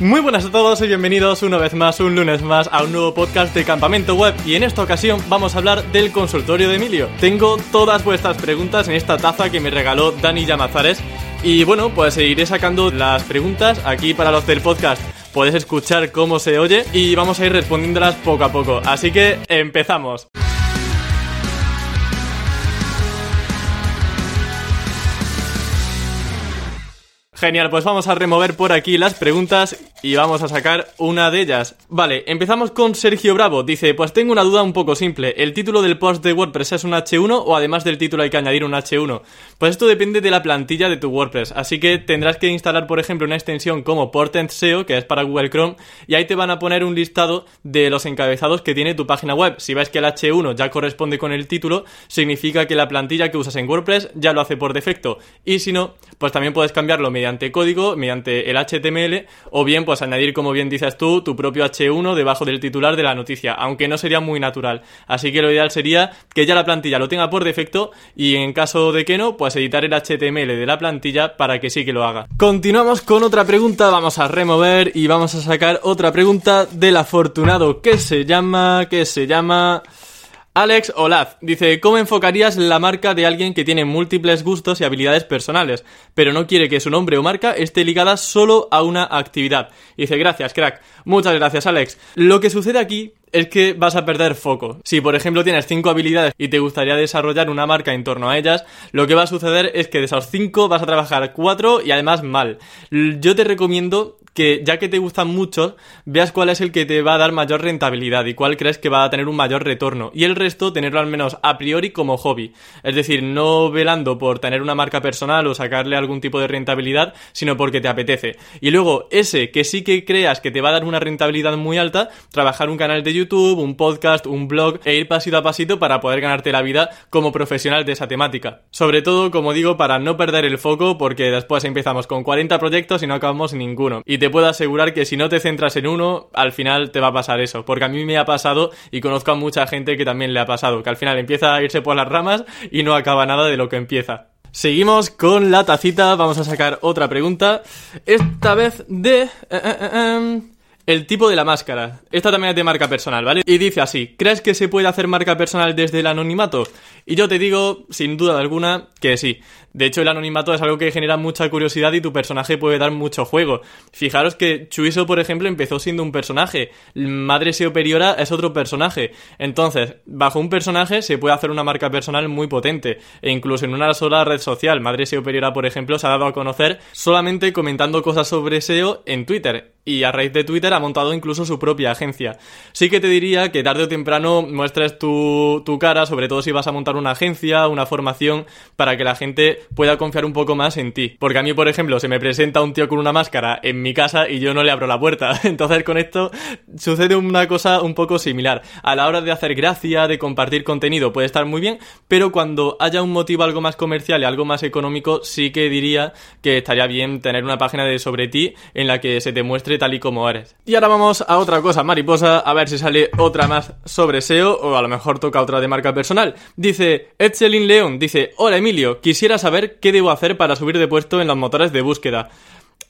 Muy buenas a todos y bienvenidos una vez más, un lunes más, a un nuevo podcast de Campamento Web y en esta ocasión vamos a hablar del consultorio de Emilio. Tengo todas vuestras preguntas en esta taza que me regaló Dani Llamazares y bueno, pues iré sacando las preguntas aquí para los del podcast. Puedes escuchar cómo se oye y vamos a ir respondiéndolas poco a poco. Así que empezamos. Genial, pues vamos a remover por aquí las preguntas y vamos a sacar una de ellas. Vale, empezamos con Sergio Bravo. Dice, pues tengo una duda un poco simple. ¿El título del post de WordPress es un H1 o además del título hay que añadir un H1? Pues esto depende de la plantilla de tu WordPress. Así que tendrás que instalar, por ejemplo, una extensión como Portent SEO, que es para Google Chrome, y ahí te van a poner un listado de los encabezados que tiene tu página web. Si ves que el H1 ya corresponde con el título, significa que la plantilla que usas en WordPress ya lo hace por defecto. Y si no, pues también puedes cambiarlo mediante código, mediante el HTML, o bien pues añadir, como bien dices tú, tu propio H1 debajo del titular de la noticia, aunque no sería muy natural. Así que lo ideal sería que ya la plantilla lo tenga por defecto y en caso de que no, pues editar el HTML de la plantilla para que sí que lo haga. Continuamos con otra pregunta, vamos a remover y vamos a sacar otra pregunta del afortunado que se llama, que se llama... Alex Olaz dice, ¿cómo enfocarías la marca de alguien que tiene múltiples gustos y habilidades personales, pero no quiere que su nombre o marca esté ligada solo a una actividad? dice, gracias, crack. Muchas gracias, Alex. Lo que sucede aquí es que vas a perder foco. Si, por ejemplo, tienes cinco habilidades y te gustaría desarrollar una marca en torno a ellas, lo que va a suceder es que de esos cinco vas a trabajar cuatro y además mal. Yo te recomiendo que ya que te gustan mucho, veas cuál es el que te va a dar mayor rentabilidad y cuál crees que va a tener un mayor retorno. Y el resto tenerlo al menos a priori como hobby. Es decir, no velando por tener una marca personal o sacarle algún tipo de rentabilidad, sino porque te apetece. Y luego ese que sí que creas que te va a dar una rentabilidad muy alta, trabajar un canal de YouTube, un podcast, un blog e ir pasito a pasito para poder ganarte la vida como profesional de esa temática. Sobre todo, como digo, para no perder el foco porque después empezamos con 40 proyectos y no acabamos ninguno. Te puedo asegurar que si no te centras en uno, al final te va a pasar eso. Porque a mí me ha pasado y conozco a mucha gente que también le ha pasado, que al final empieza a irse por las ramas y no acaba nada de lo que empieza. Seguimos con la tacita, vamos a sacar otra pregunta, esta vez de... Eh, eh, eh, el tipo de la máscara. Esta también es de marca personal, ¿vale? Y dice así, ¿crees que se puede hacer marca personal desde el anonimato? Y yo te digo, sin duda alguna, que sí. De hecho, el anonimato es algo que genera mucha curiosidad y tu personaje puede dar mucho juego. Fijaros que Chuiso, por ejemplo, empezó siendo un personaje. Madre Seoperiora es otro personaje. Entonces, bajo un personaje se puede hacer una marca personal muy potente. E incluso en una sola red social. Madre Seoperiora, por ejemplo, se ha dado a conocer solamente comentando cosas sobre SEO en Twitter. Y a raíz de Twitter ha montado incluso su propia agencia. Sí que te diría que tarde o temprano muestres tu, tu cara, sobre todo si vas a montar una agencia, una formación, para que la gente pueda confiar un poco más en ti. Porque a mí, por ejemplo, se me presenta un tío con una máscara en mi casa y yo no le abro la puerta. Entonces con esto sucede una cosa un poco similar. A la hora de hacer gracia, de compartir contenido, puede estar muy bien, pero cuando haya un motivo algo más comercial y algo más económico, sí que diría que estaría bien tener una página de sobre ti en la que se te muestre tal y como eres. Y ahora vamos a otra cosa mariposa, a ver si sale otra más sobre SEO o a lo mejor toca otra de marca personal. Dice Edselin León, dice, hola Emilio, quisiera saber qué debo hacer para subir de puesto en los motores de búsqueda.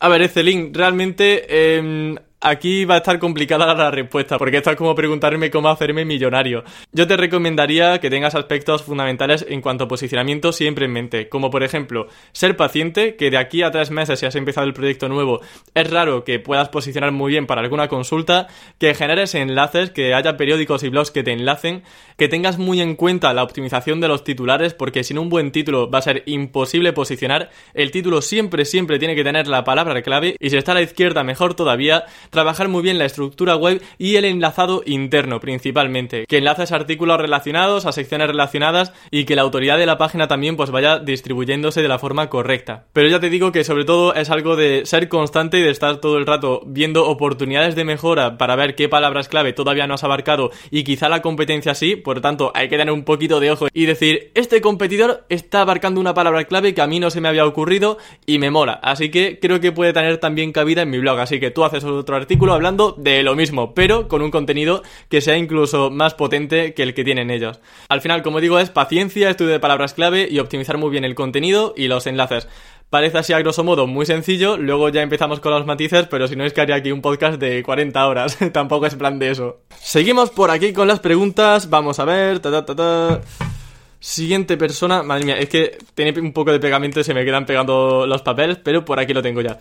A ver, Ecelin, realmente eh, aquí va a estar complicada la respuesta, porque esto es como preguntarme cómo hacerme millonario. Yo te recomendaría que tengas aspectos fundamentales en cuanto a posicionamiento siempre en mente, como por ejemplo, ser paciente, que de aquí a tres meses si has empezado el proyecto nuevo, es raro que puedas posicionar muy bien para alguna consulta, que generes enlaces, que haya periódicos y blogs que te enlacen, que tengas muy en cuenta la optimización de los titulares, porque sin un buen título va a ser imposible posicionar, el título siempre, siempre tiene que tener la palabra clave, y si está a la izquierda mejor todavía, trabajar muy bien la estructura web y el enlazado interno principalmente, que enlaces artículos relacionados a secciones relacionadas y que la autoridad de la página también pues vaya distribuyéndose de la forma correcta. Pero ya te digo que sobre todo es algo de ser constante y de estar todo el rato viendo oportunidades de mejora para ver qué palabras clave todavía no has abarcado y quizá la competencia sí, por tanto hay que tener un poquito de ojo y decir, este competidor está abarcando una palabra clave que a mí no se me había ocurrido y me mola, así que creo que puede tener también cabida en mi blog, así que tú haces otro artículo hablando de lo mismo, pero con un contenido que sea incluso más potente que el que tienen ellos. Al final, como digo, es paciencia, estudio de palabras clave y optimizar muy bien el contenido y los enlaces. Parece así a grosso modo muy sencillo, luego ya empezamos con los matices, pero si no es que haría aquí un podcast de 40 horas, tampoco es plan de eso. Seguimos por aquí con las preguntas, vamos a ver, Siguiente persona, madre mía, es que tiene un poco de pegamento y se me quedan pegando los papeles, pero por aquí lo tengo ya.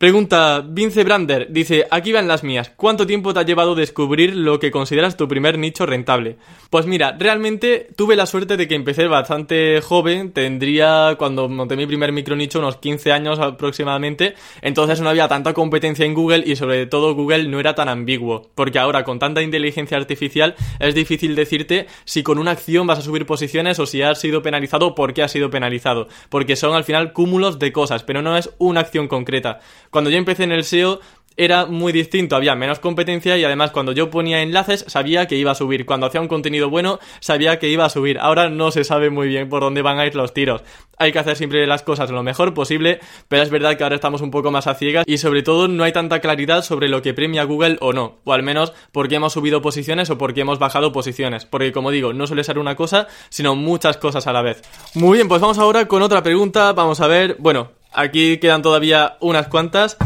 Pregunta Vince Brander, dice, aquí van las mías, ¿cuánto tiempo te ha llevado descubrir lo que consideras tu primer nicho rentable? Pues mira, realmente tuve la suerte de que empecé bastante joven, tendría cuando monté mi primer micro nicho unos 15 años aproximadamente, entonces no había tanta competencia en Google y sobre todo Google no era tan ambiguo, porque ahora con tanta inteligencia artificial es difícil decirte si con una acción vas a subir posiciones o si has sido penalizado o por qué has sido penalizado, porque son al final cúmulos de cosas, pero no es una acción concreta. Cuando yo empecé en el SEO era muy distinto, había menos competencia y además cuando yo ponía enlaces sabía que iba a subir, cuando hacía un contenido bueno sabía que iba a subir, ahora no se sabe muy bien por dónde van a ir los tiros. Hay que hacer siempre las cosas lo mejor posible, pero es verdad que ahora estamos un poco más a ciegas y sobre todo no hay tanta claridad sobre lo que premia Google o no, o al menos porque hemos subido posiciones o porque hemos bajado posiciones, porque como digo, no suele ser una cosa, sino muchas cosas a la vez. Muy bien, pues vamos ahora con otra pregunta, vamos a ver, bueno, Aquí quedan todavía unas cuantas.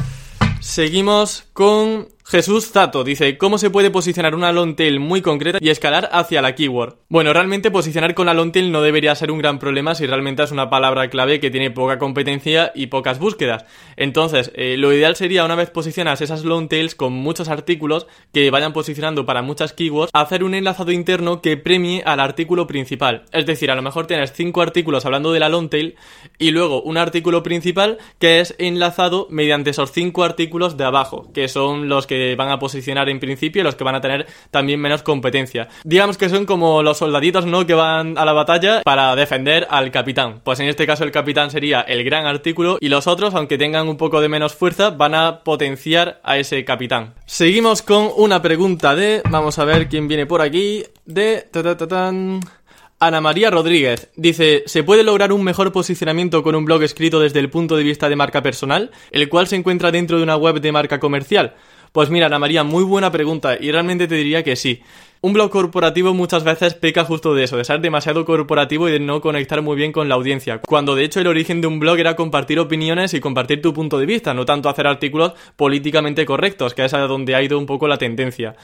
Seguimos con Jesús Zato dice, ¿cómo se puede posicionar una long tail muy concreta y escalar hacia la keyword? Bueno, realmente posicionar con la long tail no debería ser un gran problema si realmente es una palabra clave que tiene poca competencia y pocas búsquedas. Entonces, eh, lo ideal sería una vez posicionas esas long tails con muchos artículos que vayan posicionando para muchas keywords, hacer un enlazado interno que premie al artículo principal. Es decir, a lo mejor tienes cinco artículos hablando de la long tail y luego un artículo principal que es enlazado mediante esos cinco artículos de abajo, que son los que van a posicionar en principio los que van a tener también menos competencia. Digamos que son como los soldaditos, ¿no? Que van a la batalla para defender al capitán. Pues en este caso el capitán sería el gran artículo y los otros, aunque tengan un poco de menos fuerza, van a potenciar a ese capitán. Seguimos con una pregunta de, vamos a ver quién viene por aquí, de... Ana María Rodríguez dice, ¿se puede lograr un mejor posicionamiento con un blog escrito desde el punto de vista de marca personal, el cual se encuentra dentro de una web de marca comercial? Pues mira, Ana María, muy buena pregunta y realmente te diría que sí. Un blog corporativo muchas veces peca justo de eso, de ser demasiado corporativo y de no conectar muy bien con la audiencia, cuando de hecho el origen de un blog era compartir opiniones y compartir tu punto de vista, no tanto hacer artículos políticamente correctos, que es a donde ha ido un poco la tendencia.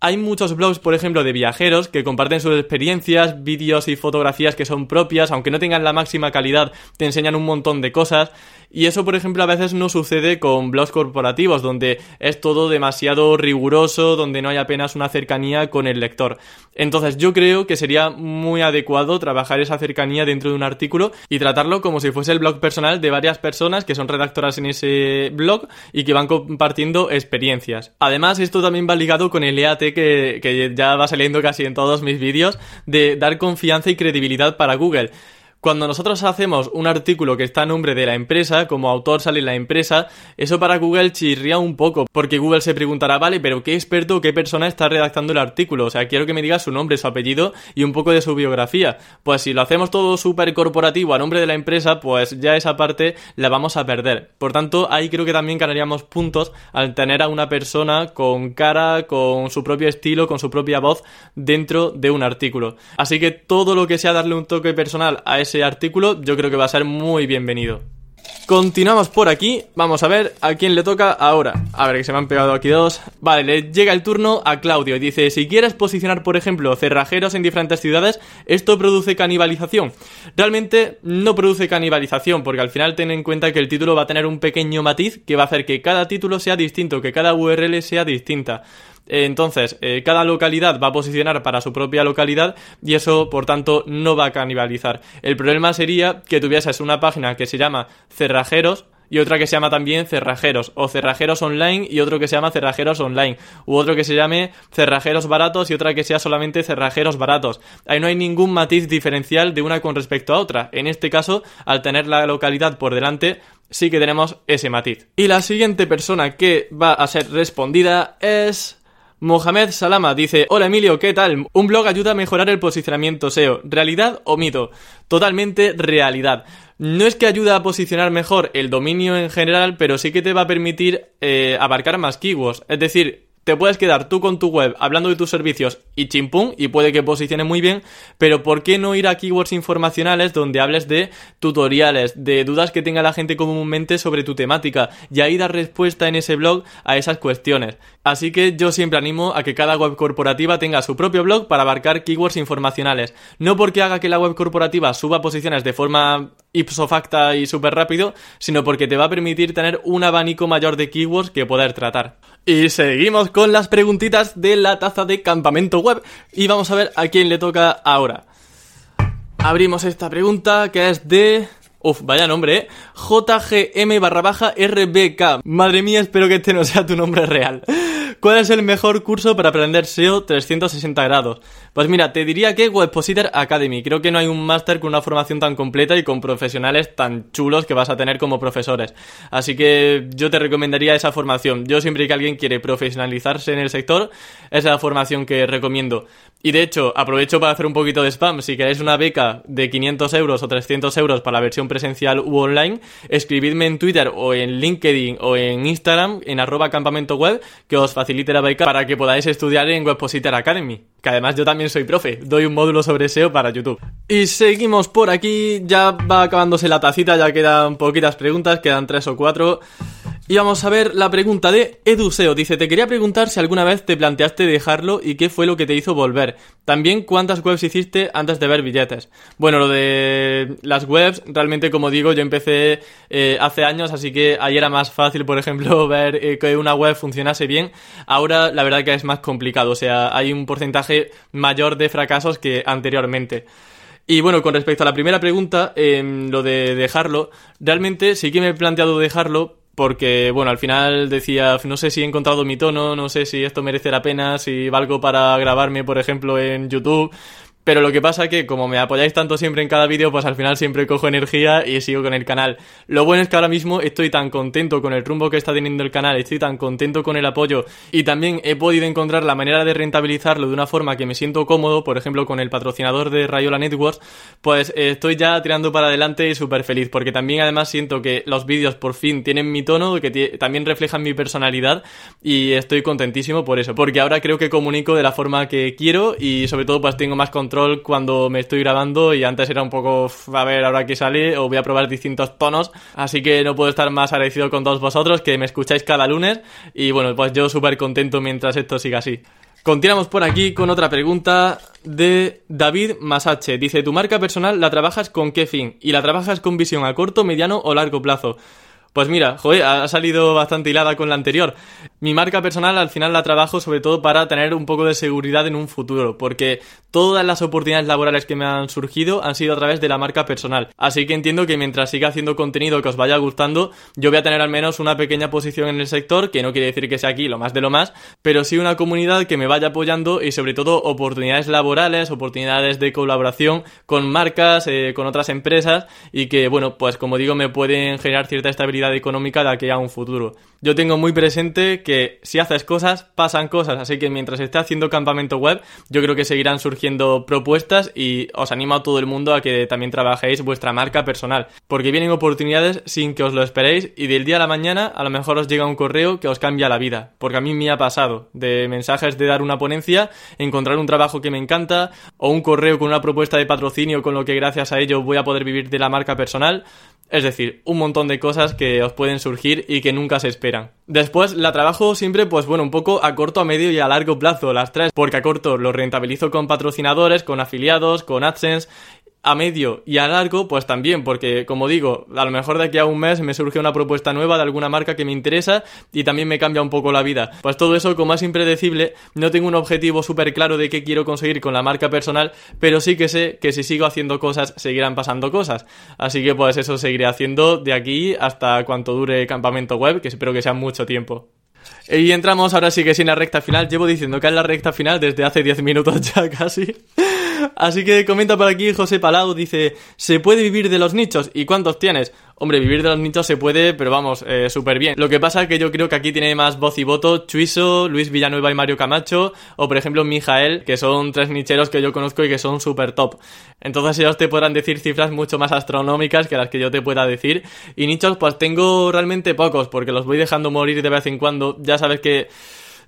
Hay muchos blogs, por ejemplo, de viajeros que comparten sus experiencias, vídeos y fotografías que son propias, aunque no tengan la máxima calidad, te enseñan un montón de cosas. Y eso, por ejemplo, a veces no sucede con blogs corporativos, donde es todo demasiado riguroso, donde no hay apenas una cercanía con el lector. Entonces, yo creo que sería muy adecuado trabajar esa cercanía dentro de un artículo y tratarlo como si fuese el blog personal de varias personas que son redactoras en ese blog y que van compartiendo experiencias. Además, esto también va ligado con el EAT que, ya va saliendo casi en todos mis vídeos, de dar confianza y credibilidad para Google. Cuando nosotros hacemos un artículo que está a nombre de la empresa, como autor sale la empresa, eso para Google chirría un poco, porque Google se preguntará, vale, pero ¿qué experto o qué persona está redactando el artículo? O sea, quiero que me diga su nombre, su apellido y un poco de su biografía. Pues si lo hacemos todo súper corporativo a nombre de la empresa, pues ya esa parte la vamos a perder. Por tanto, ahí creo que también ganaríamos puntos al tener a una persona con cara, con su propio estilo, con su propia voz dentro de un artículo. Así que todo lo que sea darle un toque personal a ese artículo, yo creo que va a ser muy bienvenido. Continuamos por aquí, vamos a ver a quién le toca ahora. A ver, que se me han pegado aquí dos. Vale, le llega el turno a Claudio. Dice, si quieres posicionar, por ejemplo, cerrajeros en diferentes ciudades, ¿esto produce canibalización? Realmente no produce canibalización, porque al final ten en cuenta que el título va a tener un pequeño matiz que va a hacer que cada título sea distinto, que cada URL sea distinta. Entonces, eh, cada localidad va a posicionar para su propia localidad y eso, por tanto, no va a canibalizar. El problema sería que tuvieses una página que se llama cerrajeros y otra que se llama también cerrajeros o cerrajeros online y otro que se llama cerrajeros online u otro que se llame cerrajeros baratos y otra que sea solamente cerrajeros baratos. Ahí no hay ningún matiz diferencial de una con respecto a otra. En este caso, al tener la localidad por delante, sí que tenemos ese matiz. Y la siguiente persona que va a ser respondida es... Mohamed Salama dice, hola Emilio, ¿qué tal? Un blog ayuda a mejorar el posicionamiento SEO. ¿Realidad o mito? Totalmente realidad. No es que ayude a posicionar mejor el dominio en general, pero sí que te va a permitir eh, abarcar más keywords. Es decir, te puedes quedar tú con tu web hablando de tus servicios y chimpum, y puede que posicione muy bien, pero ¿por qué no ir a keywords informacionales donde hables de tutoriales, de dudas que tenga la gente comúnmente sobre tu temática, y ahí dar respuesta en ese blog a esas cuestiones? Así que yo siempre animo a que cada web corporativa tenga su propio blog para abarcar keywords informacionales. No porque haga que la web corporativa suba posiciones de forma ipso facta y súper rápido, sino porque te va a permitir tener un abanico mayor de keywords que poder tratar. Y seguimos con las preguntitas de la taza de campamento web y vamos a ver a quién le toca ahora. Abrimos esta pregunta que es de... Uf, vaya nombre, ¿eh? JGM barra baja RBK. Madre mía, espero que este no sea tu nombre real. ¿Cuál es el mejor curso para aprender SEO 360 grados? Pues mira, te diría que Webpositor Academy. Creo que no hay un máster con una formación tan completa y con profesionales tan chulos que vas a tener como profesores. Así que yo te recomendaría esa formación. Yo siempre que alguien quiere profesionalizarse en el sector, esa es la formación que recomiendo. Y de hecho, aprovecho para hacer un poquito de spam. Si queréis una beca de 500 euros o 300 euros para la versión presencial u online, escribidme en Twitter o en LinkedIn o en Instagram, en arroba campamento web, que os facilite la beca para que podáis estudiar en Webpositor Academy. Que además yo también soy profe, doy un módulo sobre SEO para YouTube. Y seguimos por aquí, ya va acabándose la tacita, ya quedan poquitas preguntas, quedan tres o cuatro. Y vamos a ver la pregunta de Eduseo. Dice, te quería preguntar si alguna vez te planteaste dejarlo y qué fue lo que te hizo volver. También cuántas webs hiciste antes de ver billetes. Bueno, lo de las webs, realmente como digo, yo empecé eh, hace años, así que ahí era más fácil, por ejemplo, ver eh, que una web funcionase bien. Ahora la verdad que es más complicado, o sea, hay un porcentaje mayor de fracasos que anteriormente. Y bueno, con respecto a la primera pregunta, em, lo de dejarlo, realmente sí que me he planteado dejarlo, porque, bueno, al final decía, no sé si he encontrado mi tono, no sé si esto merece la pena, si valgo para grabarme, por ejemplo, en YouTube, pero lo que pasa que como me apoyáis tanto siempre en cada vídeo, pues al final siempre cojo energía y sigo con el canal. Lo bueno es que ahora mismo estoy tan contento con el rumbo que está teniendo el canal, estoy tan contento con el apoyo y también he podido encontrar la manera de rentabilizarlo de una forma que me siento cómodo, por ejemplo con el patrocinador de Rayola Networks, pues estoy ya tirando para adelante y súper feliz, porque también además siento que los vídeos por fin tienen mi tono, que también reflejan mi personalidad y estoy contentísimo por eso, porque ahora creo que comunico de la forma que quiero y sobre todo pues tengo más cuando me estoy grabando y antes era un poco, a ver, ahora que sale, o voy a probar distintos tonos, así que no puedo estar más agradecido con todos vosotros que me escucháis cada lunes y bueno, pues yo súper contento mientras esto siga así. Continuamos por aquí con otra pregunta de David Masache. Dice, ¿tu marca personal la trabajas con qué fin? ¿Y la trabajas con visión a corto, mediano o largo plazo? Pues mira, joder, ha salido bastante hilada con la anterior. Mi marca personal al final la trabajo sobre todo para tener un poco de seguridad en un futuro, porque todas las oportunidades laborales que me han surgido han sido a través de la marca personal. Así que entiendo que mientras siga haciendo contenido que os vaya gustando, yo voy a tener al menos una pequeña posición en el sector, que no quiere decir que sea aquí lo más de lo más, pero sí una comunidad que me vaya apoyando y sobre todo oportunidades laborales, oportunidades de colaboración con marcas, eh, con otras empresas y que, bueno, pues como digo, me pueden generar cierta estabilidad económica de aquí a un futuro. Yo tengo muy presente que si haces cosas, pasan cosas, así que mientras esté haciendo campamento web, yo creo que seguirán surgiendo propuestas y os animo a todo el mundo a que también trabajéis vuestra marca personal, porque vienen oportunidades sin que os lo esperéis y del día a la mañana a lo mejor os llega un correo que os cambia la vida, porque a mí me ha pasado de mensajes de dar una ponencia, encontrar un trabajo que me encanta o un correo con una propuesta de patrocinio con lo que gracias a ello voy a poder vivir de la marca personal. Es decir, un montón de cosas que os pueden surgir y que nunca se esperan. Después la trabajo siempre, pues bueno, un poco a corto, a medio y a largo plazo, las tres, porque a corto lo rentabilizo con patrocinadores, con afiliados, con AdSense a medio y a largo, pues también, porque como digo, a lo mejor de aquí a un mes me surge una propuesta nueva de alguna marca que me interesa y también me cambia un poco la vida. Pues todo eso, como es impredecible, no tengo un objetivo súper claro de qué quiero conseguir con la marca personal, pero sí que sé que si sigo haciendo cosas, seguirán pasando cosas. Así que pues eso seguiré haciendo de aquí hasta cuanto dure campamento web, que espero que sea mucho tiempo. Y entramos ahora sí que sin la recta final. Llevo diciendo que es la recta final desde hace 10 minutos ya casi. Así que comenta por aquí José Palau, dice, ¿se puede vivir de los nichos? ¿Y cuántos tienes? Hombre, vivir de los nichos se puede, pero vamos, eh, súper bien. Lo que pasa es que yo creo que aquí tiene más voz y voto Chuiso, Luis Villanueva y Mario Camacho, o por ejemplo Mijael, que son tres nicheros que yo conozco y que son súper top. Entonces ellos te podrán decir cifras mucho más astronómicas que las que yo te pueda decir. Y nichos pues tengo realmente pocos, porque los voy dejando morir de vez en cuando. Ya sabes que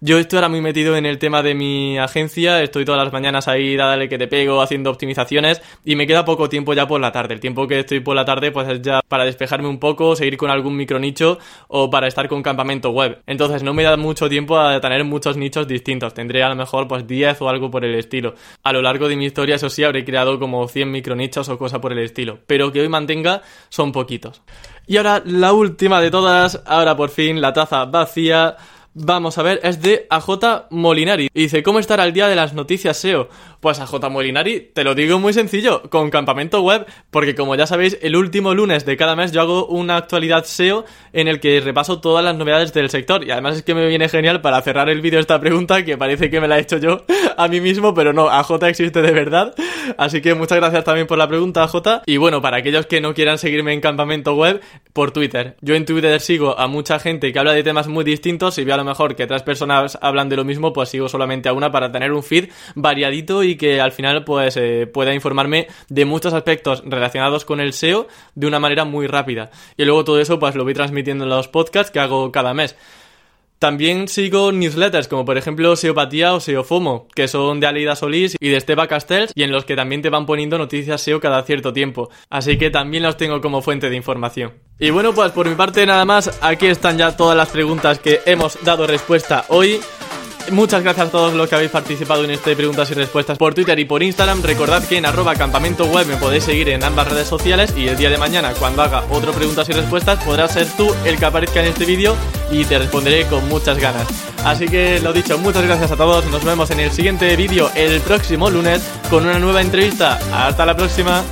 Yo estoy ahora muy metido en el tema de mi agencia, estoy todas las mañanas ahí, dale que te pego, haciendo optimizaciones y me queda poco tiempo ya por la tarde. El tiempo que estoy por la tarde pues es ya para despejarme un poco, seguir con algún micronicho o para estar con campamento web. Entonces no me da mucho tiempo a tener muchos nichos distintos. Tendré a lo mejor pues 10 o algo por el estilo. A lo largo de mi historia eso sí habré creado como 100 micronichos o cosa por el estilo. Pero que hoy mantenga son poquitos. Y ahora la última de todas, ahora por fin la taza vacía. Vamos a ver, es de AJ Molinari. Y dice, ¿cómo estar al día de las noticias SEO? Pues AJ Molinari, te lo digo muy sencillo, con campamento web, porque como ya sabéis, el último lunes de cada mes yo hago una actualidad SEO en el que repaso todas las novedades del sector. Y además es que me viene genial para cerrar el vídeo esta pregunta, que parece que me la he hecho yo a mí mismo, pero no, AJ existe de verdad. Así que muchas gracias también por la pregunta, AJ. Y bueno, para aquellos que no quieran seguirme en campamento web, por Twitter. Yo en Twitter sigo a mucha gente que habla de temas muy distintos y veo a lo mejor que otras personas hablan de lo mismo, pues sigo solamente a una para tener un feed variadito y que al final pues eh, pueda informarme de muchos aspectos relacionados con el SEO de una manera muy rápida. Y luego todo eso pues lo voy transmitiendo en los podcasts que hago cada mes. También sigo newsletters como por ejemplo Seopatía o SEOFOMO, que son de Aleida Solís y de Esteba Castells y en los que también te van poniendo noticias SEO cada cierto tiempo. Así que también los tengo como fuente de información. Y bueno, pues por mi parte nada más, aquí están ya todas las preguntas que hemos dado respuesta hoy. Muchas gracias a todos los que habéis participado en este preguntas y respuestas por Twitter y por Instagram. Recordad que en arroba campamento web me podéis seguir en ambas redes sociales y el día de mañana cuando haga otro preguntas y respuestas podrás ser tú el que aparezca en este vídeo y te responderé con muchas ganas. Así que lo dicho, muchas gracias a todos. Nos vemos en el siguiente vídeo el próximo lunes con una nueva entrevista. Hasta la próxima.